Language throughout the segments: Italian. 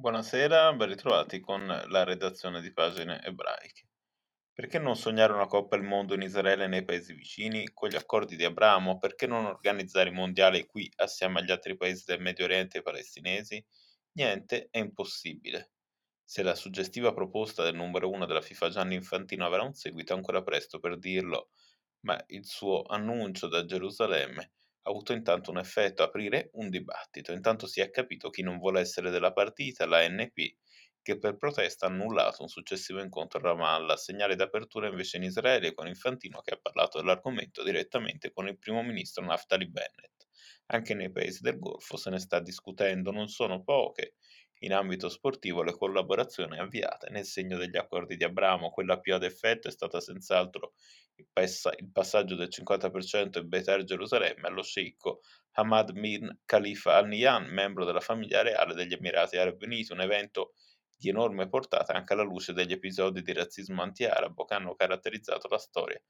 Buonasera, ben ritrovati con la redazione di Pagine Ebraiche. Perché non sognare una Coppa del Mondo in Israele e nei paesi vicini? Con gli accordi di Abramo, perché non organizzare i mondiali qui assieme agli altri paesi del Medio Oriente e palestinesi? Niente è impossibile. Se la suggestiva proposta del numero uno della FIFA Gianni Infantino avrà un seguito, ancora presto per dirlo, ma il suo annuncio da Gerusalemme avuto intanto un effetto, aprire un dibattito. Intanto si è capito chi non vuole essere della partita, la NP, che per protesta ha annullato un successivo incontro a Ramallah, segnale d'apertura invece in Israele con Infantino che ha parlato dell'argomento direttamente con il primo ministro Naftali Bennett. Anche nei paesi del Golfo se ne sta discutendo, non sono poche. In ambito sportivo le collaborazioni avviate nel segno degli accordi di Abramo, quella più ad effetto è stata senz'altro il, passa- il passaggio del 50% in Beitar Gerusalemme allo sceicco Hamad bin Khalifa Al Nahyan, membro della famiglia reale degli Emirati Arabi Uniti, un evento di enorme portata anche alla luce degli episodi di razzismo anti-arabo che hanno caratterizzato la storia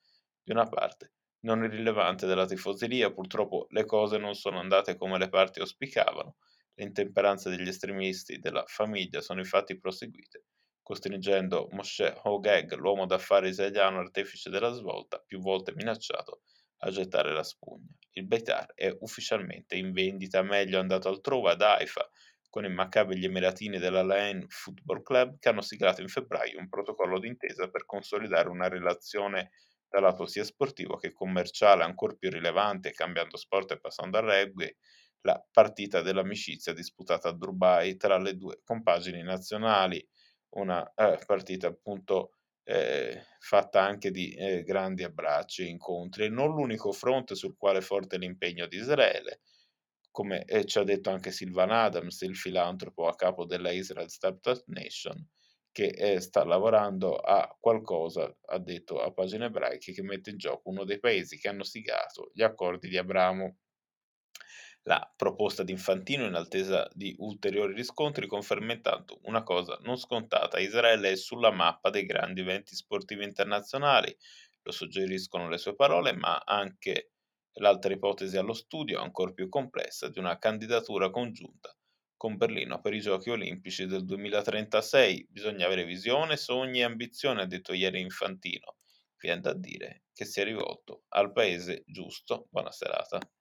di una parte non irrilevante della tifoseria. Purtroppo le cose non sono andate come le parti auspicavano le intemperanze degli estremisti della famiglia sono infatti proseguite, costringendo Moshe Hogeg, l'uomo d'affari israeliano artefice della svolta, più volte minacciato, a gettare la spugna. Il Beitar è ufficialmente in vendita, meglio andato altrove ad Haifa, con i Maccabi gli Emiratini della Laen Football Club che hanno siglato in febbraio un protocollo d'intesa per consolidare una relazione dal lato sia sportivo che commerciale ancora più rilevante, cambiando sport e passando al rugby, la partita dell'amicizia disputata a Dubai tra le due compagini nazionali, una eh, partita appunto eh, fatta anche di eh, grandi abbracci e incontri, non l'unico fronte sul quale è forte l'impegno di Israele, come eh, ci ha detto anche Silvan Adams, il filantropo a capo della Israel Startup Nation, che eh, sta lavorando a qualcosa, ha detto a pagine ebraiche, che mette in gioco uno dei paesi che hanno sigato gli accordi di Abramo. La proposta di Infantino, in attesa di ulteriori riscontri, conferma intanto una cosa non scontata: Israele è sulla mappa dei grandi eventi sportivi internazionali, lo suggeriscono le sue parole, ma anche l'altra ipotesi allo studio, ancora più complessa, di una candidatura congiunta con Berlino per i Giochi Olimpici del 2036. Bisogna avere visione, sogni e ambizione, ha detto ieri Infantino. Viene da dire che si è rivolto al paese giusto. Buona serata.